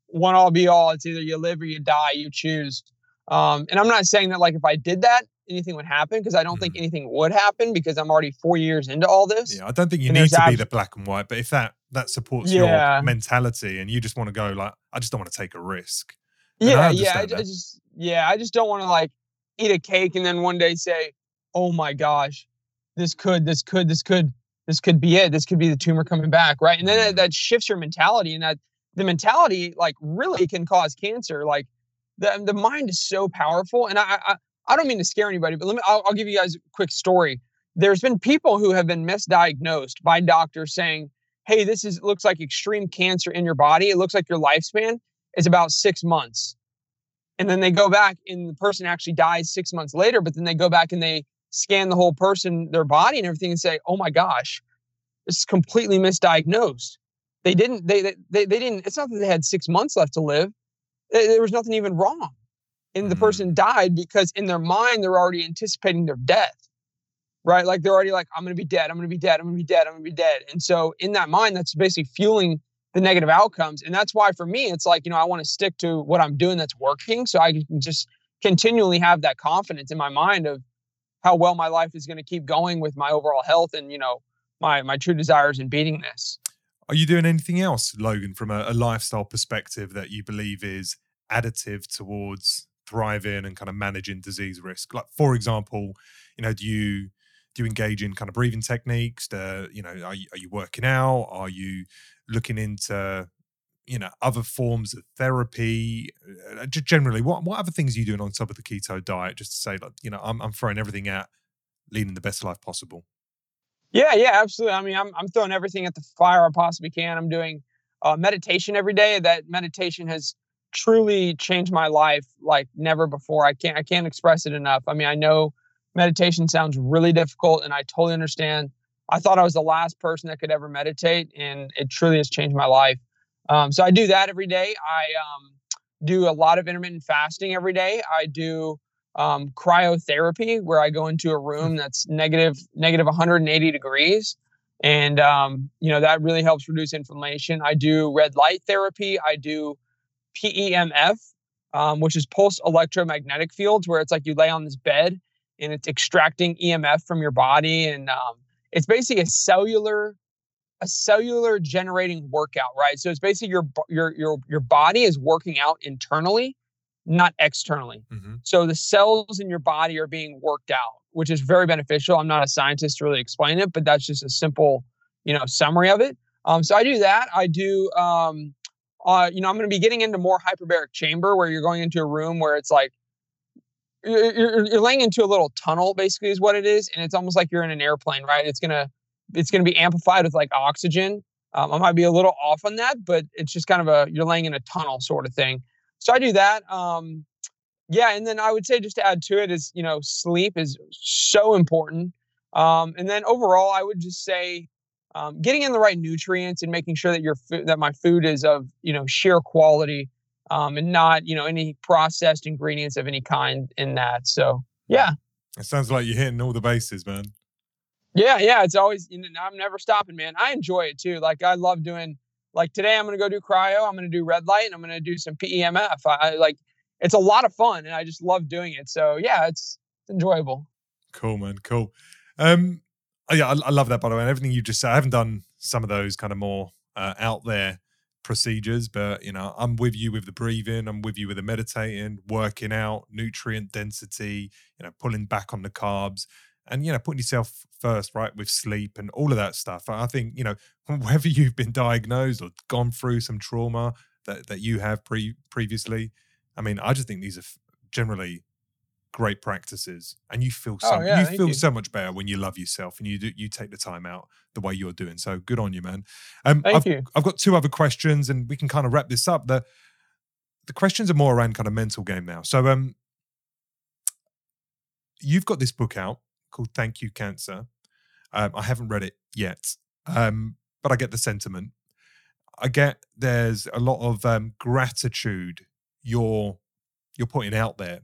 one all be all. It's either you live or you die, you choose. Um, and I'm not saying that like if I did that, anything would happen because I don't think Mhm. anything would happen because I'm already four years into all this. yeah i don't think you And need to be the black and white but if that that supports Yeah. your mentality and you just want to go like i just don't want to take a risk And I Yeah, yeah. I, I just yeah, I just don't want to like eat a cake and then one day say, "Oh my gosh, this could, this could, this could, this could be it. This could be the tumor coming back." Right, and then that, that shifts your mentality, and that the mentality like really can cause cancer. Like the the mind is so powerful, and I I, I don't mean to scare anybody, but let me I'll, I'll give you guys a quick story. There's been people who have been misdiagnosed by doctors saying, hey, this is looks like extreme cancer in your body. It looks like your lifespan is about six months. And then they go back and the person actually dies six months later, but then they go back and they scan the whole person, their body and everything and say, oh my gosh, this is completely misdiagnosed. They didn't, they, they, they didn't, it's not that they had six months left to live. There was nothing even wrong. And the mm. person died because in their mind, they're already anticipating their death right? Like they're already like, I'm going to be dead. I'm going to be dead. I'm going to be dead. I'm going to be dead. And so in that mind, that's basically fueling the negative outcomes. And that's why for me, it's like, you know, I want to stick to what I'm doing that's working. So I can just continually have that confidence in my mind of how well my life is going to keep going with my overall health and, you know, my, my true desires in beating this. Are you doing anything else, Logan, from a, a lifestyle perspective that you believe is additive towards thriving and kind of managing disease risk? Like, for example, you know, do you do you engage in kind of breathing techniques? To, you know, are you, are you working out? Are you looking into you know other forms of therapy uh, just generally what what other things are you doing on top of the keto diet just to say like you know i'm, I'm throwing everything at leading the best life possible yeah yeah absolutely i mean i'm, I'm throwing everything at the fire i possibly can i'm doing uh, meditation every day that meditation has truly changed my life like never before i can't i can't express it enough i mean i know meditation sounds really difficult and I totally understand. I thought I was the last person that could ever meditate and it truly has changed my life. Um, so I do that every day. I um, do a lot of intermittent fasting every day. I do um, cryotherapy where I go into a room that's negative negative 180 degrees, and um, you know that really helps reduce inflammation. I do red light therapy. I do PEMF, um, which is pulse electromagnetic fields, where it's like you lay on this bed and it's extracting EMF from your body, and um, it's basically a cellular a cellular generating workout, right? So it's basically your your your your body is working out internally, not externally. Mm-hmm. So the cells in your body are being worked out, which is very beneficial. I'm not a scientist to really explain it, but that's just a simple, you know, summary of it. Um, so I do that. I do, um, uh, you know, I'm going to be getting into more hyperbaric chamber where you're going into a room where it's like you're, you're laying into a little tunnel basically is what it is and it's almost like you're in an airplane right? It's gonna it's gonna be amplified with like oxygen. Um, i might be a little off on that but it's just kind of a you're laying in a tunnel sort of thing. So i do that um, yeah and then i would say just to add to it is you know sleep is so important. Um, and then overall i would just say um, getting in the right nutrients and making sure that your food that my food is of you know sheer quality um, and not you know any processed ingredients of any kind in that. So yeah, it sounds like you're hitting all the bases, man. Yeah, yeah, it's always you know, I'm never stopping, man. I enjoy it too. Like I love doing. Like today, I'm gonna go do cryo. I'm gonna do red light, and I'm gonna do some PEMF. I, I like it's a lot of fun, and I just love doing it. So yeah, it's, it's enjoyable. Cool, man. Cool. Um, oh, yeah, I, I, love that by the way. And everything you just said, I haven't done some of those kind of more uh, out there procedures, but you know, I'm with you with the breathing, I'm with you with the meditating, working out, nutrient density, you know, pulling back on the carbs and you know, putting yourself first, right, with sleep and all of that stuff. I think, you know, whether you've been diagnosed or gone through some trauma that, that you have pre previously, I mean, I just think these are generally great practices and you feel so oh, yeah, you feel you. so much better when you love yourself and you do you take the time out the way you're doing so good on you man. Um thank I've, you. I've got two other questions and we can kind of wrap this up. The the questions are more around kind of mental game now. So um you've got this book out called thank you cancer. Um, i haven't read it yet um but i get the sentiment. I get there's a lot of um gratitude you're you're putting out there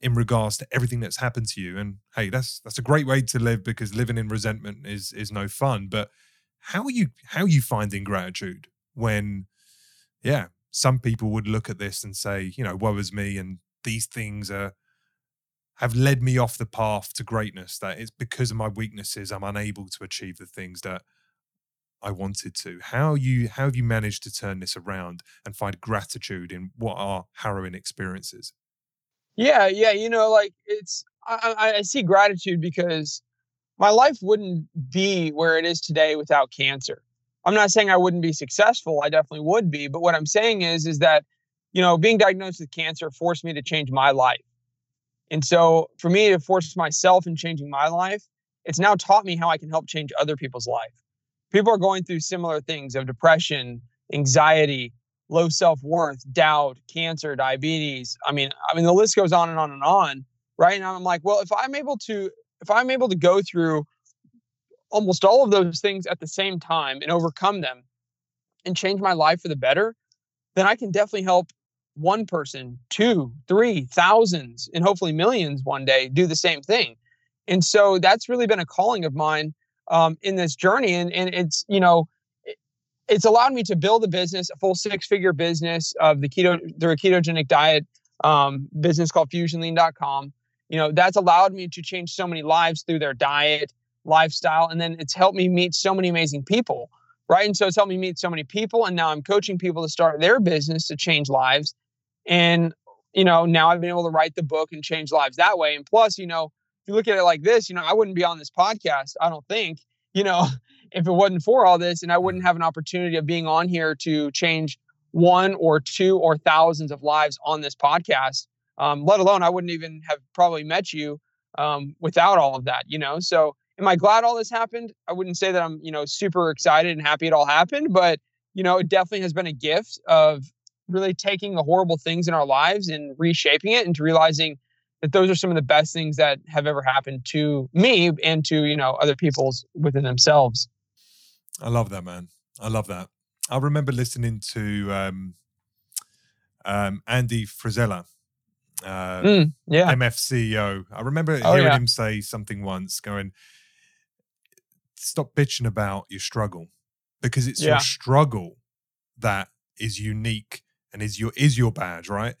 in regards to everything that's happened to you. And hey, that's that's a great way to live because living in resentment is is no fun. But how are you how are you finding gratitude when, yeah, some people would look at this and say, you know, woe is me, and these things are have led me off the path to greatness. That it's because of my weaknesses I'm unable to achieve the things that I wanted to. How you how have you managed to turn this around and find gratitude in what are harrowing experiences? Yeah, yeah. You know, like it's I, I see gratitude because my life wouldn't be where it is today without cancer. I'm not saying I wouldn't be successful. I definitely would be. But what I'm saying is, is that, you know, being diagnosed with cancer forced me to change my life. And so for me to force myself in changing my life, it's now taught me how I can help change other people's life. people are going through similar things of depression, anxiety, low self-worth, doubt, cancer, diabetes. I mean, I mean the list goes on and on and on, right? And I'm like, well, if I'm able to if I'm able to go through almost all of those things at the same time and overcome them and change my life for the better, then I can definitely help one person, two, three, thousands, and hopefully millions one day do the same thing. And so that's really been a calling of mine um, in this journey. And, and it's, you know, it's allowed me to build a business, a full six figure business of the keto, the ketogenic diet um, business called fusionlean.com. You know, that's allowed me to change so many lives through their diet, lifestyle. And then it's helped me meet so many amazing people. Right. And so it's helped me meet so many people. And now I'm coaching people to start their business to change lives. And, you know, now I've been able to write the book and change lives that way. And plus, you know, if you look at it like this, you know, I wouldn't be on this podcast, I don't think, you know, if it wasn't for all this and I wouldn't have an opportunity of being on here to change one or two or thousands of lives on this podcast. Um, let alone I wouldn't even have probably met you um, without all of that, you know. So am I glad all this happened? I wouldn't say that I'm, you know, super excited and happy it all happened, but you know, it definitely has been a gift of really taking the horrible things in our lives and reshaping it into realizing that those are some of the best things that have ever happened to me and to you know other people's within themselves i love that man i love that i remember listening to um, um, andy Frisella, uh, mm, yeah mf ceo i remember oh, hearing yeah. him say something once going stop bitching about your struggle because it's yeah. your struggle that is unique and is your is your badge, right?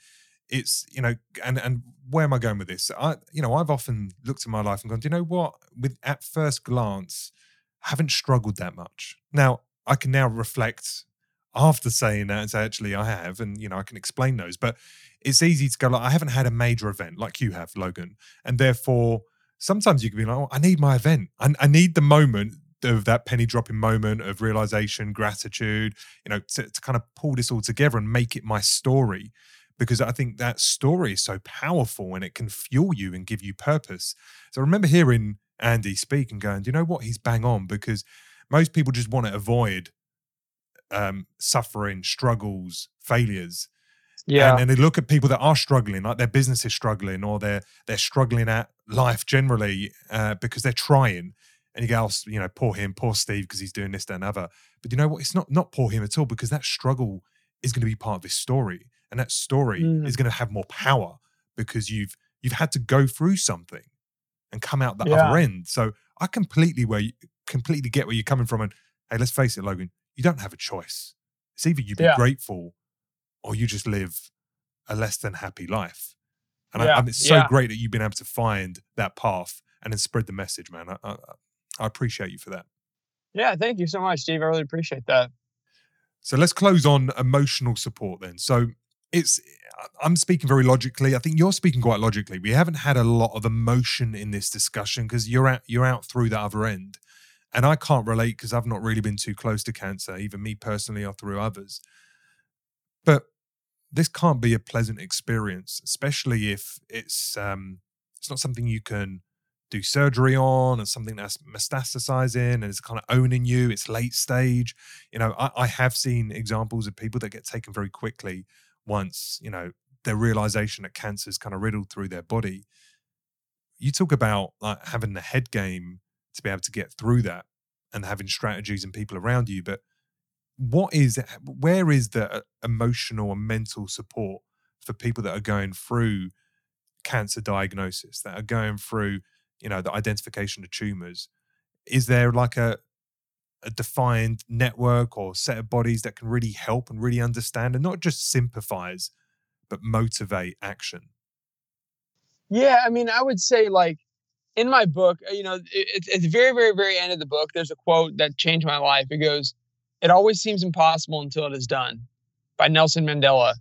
It's you know, and and where am I going with this? I you know, I've often looked at my life and gone, do you know what? With at first glance, haven't struggled that much. Now I can now reflect after saying that and say, actually, I have, and you know, I can explain those. But it's easy to go like, I haven't had a major event like you have, Logan, and therefore sometimes you can be like, oh, I need my event. I, I need the moment of that penny dropping moment of realization, gratitude, you know, to, to kind of pull this all together and make it my story. Because I think that story is so powerful and it can fuel you and give you purpose. So I remember hearing Andy speak and going, Do you know what? He's bang on because most people just want to avoid um, suffering, struggles, failures. Yeah. And, and, they look at people that are struggling, like their business is struggling or they're they're struggling at life generally uh, because they're trying and you go, oh, you know, poor him, poor Steve, because he's doing this, that, and other. But you know what? It's not not poor him at all because that struggle is going to be part of this story, and that story mm. is going to have more power because you've you've had to go through something and come out the yeah. other end. So I completely where you, completely get where you're coming from. And hey, let's face it, Logan, you don't have a choice. It's either you be yeah. grateful or you just live a less than happy life. And yeah. I, mean, it's so great that you've been able to find that path and then spread the message, man. I, I, I appreciate you for that. Yeah, thank you so much, Steve. I really appreciate that. So let's close on emotional support then. So it's I'm speaking very logically. I think you're speaking quite logically. We haven't had a lot of emotion in this discussion because you're out you're out through the other end. And I can't relate because I've not really been too close to cancer, even me personally or through others. But this can't be a pleasant experience, especially if it's um it's not something you can do surgery on and something that's metastasizing and it's kind of owning you it's late stage you know I, I, have seen examples of people that get taken very quickly once you know their realization that cancer is kind of riddled through their body you talk about like having the head game to be able to get through that and having strategies and people around you but what is where is the uh, emotional and mental support for people that are going through cancer diagnosis that are going through you know the identification of tumors? Is there like a a defined network or set of bodies that can really help and really understand and not just sympathize but motivate action? Yeah i mean i would say like in my book uh, you know it's at the very very very end of the book there's a quote that changed my life. It goes it always seems impossible until it is done by nelson mandela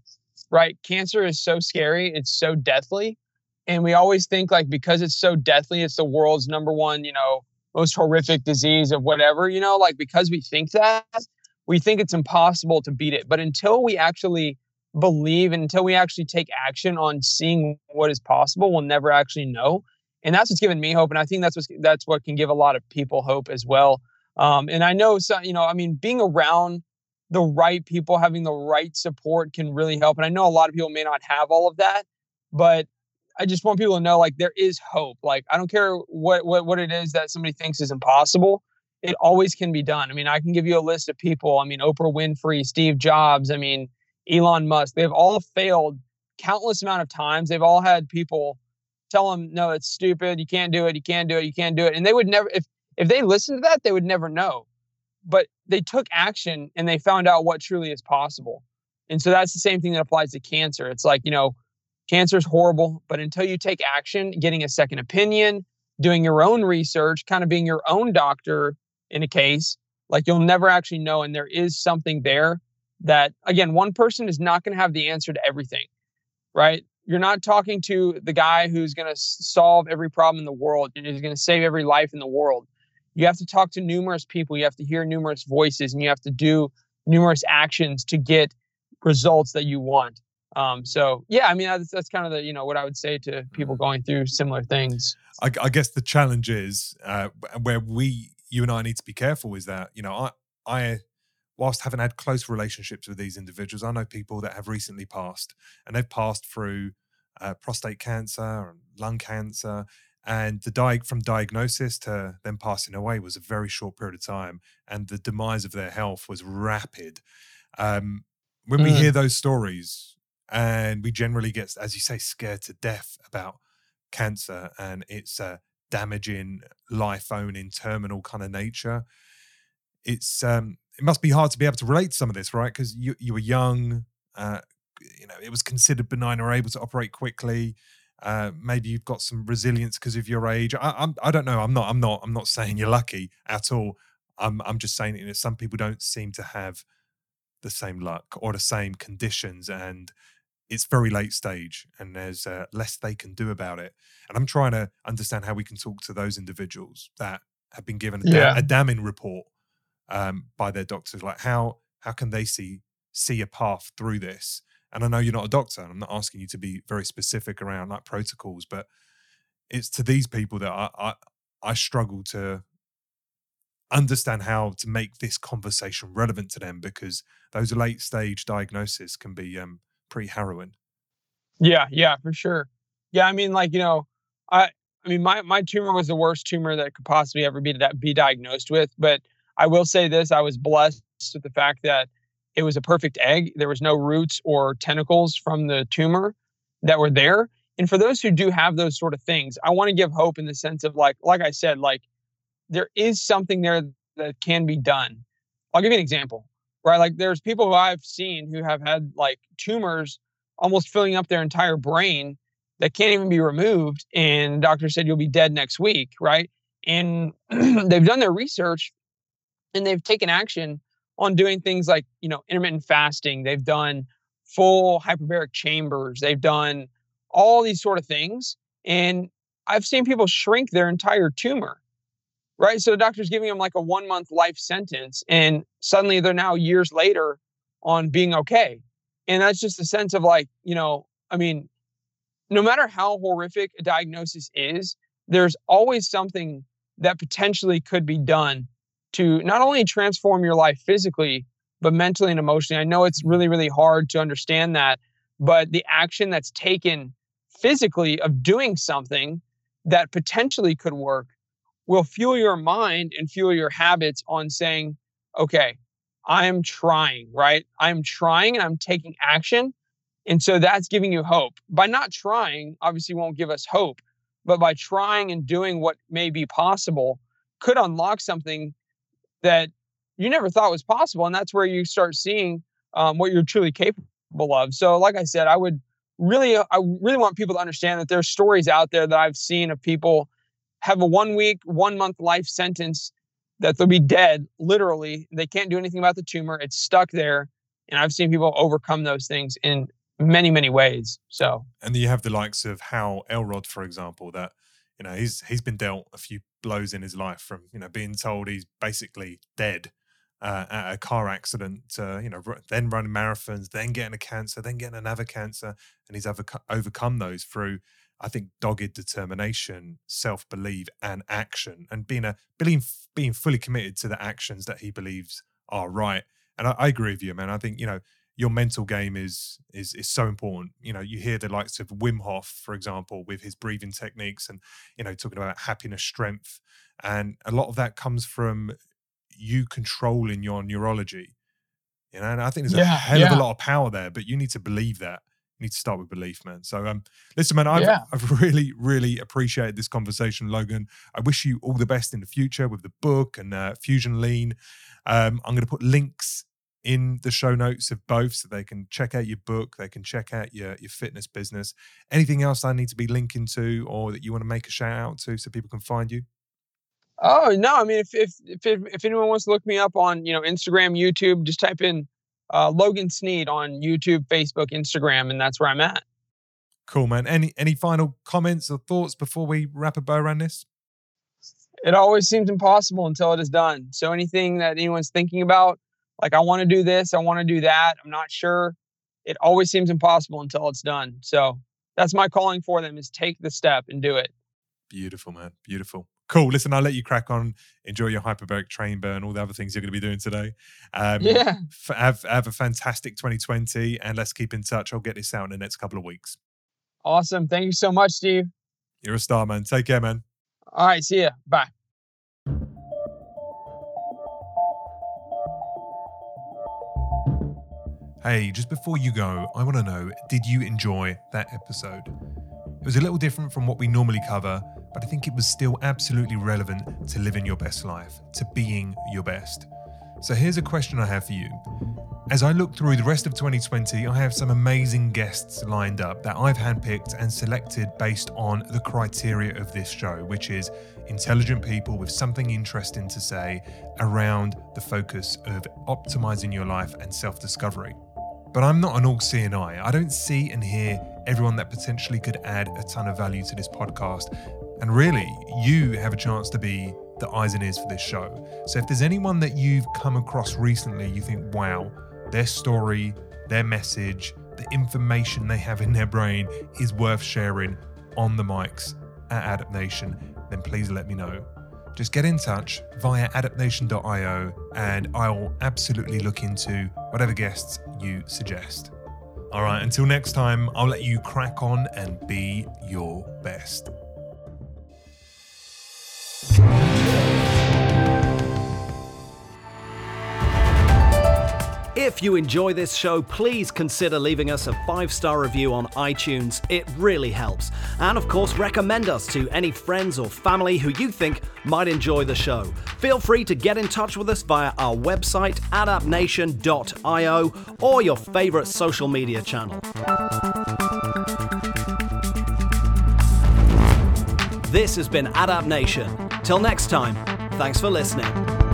right? Cancer is so scary it's so deathly and we always think like because it's so deathly it's the world's number one you know most horrific disease of whatever you know like because we think that we think it's impossible to beat it but until we actually believe and until we actually take action on seeing what is possible we'll never actually know and that's what's given me hope and i think that's what that's what can give a lot of people hope as well Um, and I know, so, you know, I mean, being around the right people, having the right support can really help. And I know a lot of people may not have all of that, but I just want people to know like there is hope. Like I don't care what what what it is that somebody thinks is impossible. It always can be done. I mean, I can give you a list of people. I mean, Oprah Winfrey, Steve Jobs, I mean, Elon Musk. They've all failed countless amount of times. They've all had people tell them, "No, it's stupid. You can't do it. You can't do it. You can't do it." And they would never if if they listened to that, they would never know. But they took action and they found out what truly is possible. And so that's the same thing that applies to cancer. It's like, you know, cancer is horrible, but until you take action, getting a second opinion, doing your own research, kind of being your own doctor in a case, like you'll never actually know. And there is something there that, again, one person is not going to have the answer to everything, right? You're not talking to the guy who's going to solve every problem in the world, who's going to save every life in the world. You have to talk to numerous people, you have to hear numerous voices, and you have to do numerous actions to get results that you want. Um, so yeah, I mean that's, that's kind of the you know what I would say to people mm. going through similar things. I, I guess the challenge is uh, where we, you and I, need to be careful is that you know I, I, whilst having had close relationships with these individuals, I know people that have recently passed, and they've passed through uh, prostate cancer and lung cancer, and the di- from diagnosis to them passing away was a very short period of time, and the demise of their health was rapid. Um, when we mm. hear those stories, and we generally get, as you say, scared to death about cancer and its uh, damaging, life-owning, terminal kind of nature. It's um, it must be hard to be able to relate to some of this, right? Because you you were young, uh, you know, it was considered benign or able to operate quickly. Uh, maybe you've got some resilience because of your age. I, I'm, I don't know. I'm not. I'm not. I'm not saying you're lucky at all. I'm. I'm just saying you know, some people don't seem to have the same luck or the same conditions and it's very late stage and there's uh, less they can do about it. And I'm trying to understand how we can talk to those individuals that have been given a, yeah. a damning report um, by their doctors. Like how how can they see see a path through this? And I know you're not a doctor, and I'm not asking you to be very specific around like protocols, but it's to these people that I I, I struggle to understand how to make this conversation relevant to them because those late stage diagnoses can be um, pretty harrowing. Yeah, yeah, for sure. Yeah, I mean, like you know, I I mean, my my tumor was the worst tumor that could possibly ever be that be diagnosed with. But I will say this: I was blessed with the fact that it was a perfect egg. There was no roots or tentacles from the tumor that were there. And for those who do have those sort of things, I want to give hope in the sense of like, like I said, like there is something there that can be done. I'll give you an example right? Like there's people who I've seen who have had like tumors almost filling up their entire brain that can't even be removed. And doctor said you'll be dead next week, right? And they've done their research and they've taken action on doing things like, you know, intermittent fasting. They've done full hyperbaric chambers. They've done all these sort of things. And I've seen people shrink their entire tumor right? So the doctor's giving them like a one month life sentence, and suddenly they're now years later on being okay. And that's just a sense of like, you know, I mean, no matter how horrific a diagnosis is, there's always something that potentially could be done to not only transform your life physically, but mentally and emotionally. I know it's really, really hard to understand that, but the action that's taken physically of doing something that potentially could work will fuel your mind and fuel your habits on saying, okay, I'm trying, right? I'm trying and I'm taking action. And so that's giving you hope. By not trying, obviously won't give us hope, but by trying and doing what may be possible could unlock something that you never thought was possible. And that's where you start seeing um, what you're truly capable of. So, like I said, I would really, I really want people to understand that there's stories out there that I've seen of people have a one week, one month life sentence that they'll be dead, literally. They can't do anything about the tumor. It's stuck there. And I've seen people overcome those things in many, many ways. So And you have the likes of Hal Elrod, for example, that, you know, he's he's been dealt a few blows in his life from, you know, being told he's basically dead. Uh, at a car accident, uh, you know, then running marathons, then getting a cancer, then getting another cancer, and he's overcome those through I think dogged determination, self belief, and action, and being a being being fully committed to the actions that he believes are right. And I, I agree with you, man. I think you know your mental game is is is so important. You know, you hear the likes of Wim Hof, for example, with his breathing techniques, and you know, talking about happiness, strength, and a lot of that comes from you controlling your neurology. You know, and I think there's yeah, a hell yeah. of a lot of power there, but you need to believe that. Need to start with belief, man. So, um, listen, man, I've, yeah. I've really, really appreciated this conversation, Logan. I wish you all the best in the future with the book and uh, Fusion Lean. Um, I'm going to put links in the show notes of both so they can check out your book, they can check out your, your fitness business. Anything else I need to be linking to or that you want to make a shout out to so people can find you? Oh no! I mean, if if if if anyone wants to look me up on you know Instagram, YouTube, just type in uh, Logan Sneed on YouTube, Facebook, Instagram, and that's where I'm at. Cool, man. Any any final comments or thoughts before we wrap a bow around this? It always seems impossible until it is done. So anything that anyone's thinking about, like I want to do this, I want to do that, I'm not sure. It always seems impossible until it's done. So that's my calling for them: is take the step and do it. Beautiful, man. Beautiful. Cool. Listen, I'll let you crack on. Enjoy your hyperbaric chamber, all the other things you're going to be doing today. Um, yeah. F- have, have a fantastic 2020 and let's keep in touch. I'll get this out in the next couple of weeks. Awesome. Thank you so much, Steve. You're a star, man. Take care, man. All right. See ya. Bye. Hey, just before you go, I want to know did you enjoy that episode? It was a little different from what we normally cover but I think it was still absolutely relevant to living your best life, to being your best. So here's a question I have for you. As I look through the rest of 2020, I have some amazing guests lined up that I've handpicked and selected based on the criteria of this show, which is intelligent people with something interesting to say around the focus of optimizing your life and self discovery. But I'm not an all seeing eye. I don't see and hear everyone that potentially could add a ton of value to this podcast. And really, you have a chance to be the eyes and ears for this show. So if there's anyone that you've come across recently, you think, wow, their story, their message, the information they have in their brain is worth sharing on the mics at Adapt Nation, then please let me know. Just get in touch via adaptnation.io and I'll absolutely look into whatever guests you suggest. All right, until next time, I'll let you crack on and be your best. If you enjoy this show, please consider leaving us a five star review on iTunes. It really helps. And of course, recommend us to any friends or family who you think might enjoy the show. Feel free to get in touch with us via our website, adaptnation.io, or your favorite social media channel. This has been Adapt Nation. Till next time, thanks for listening.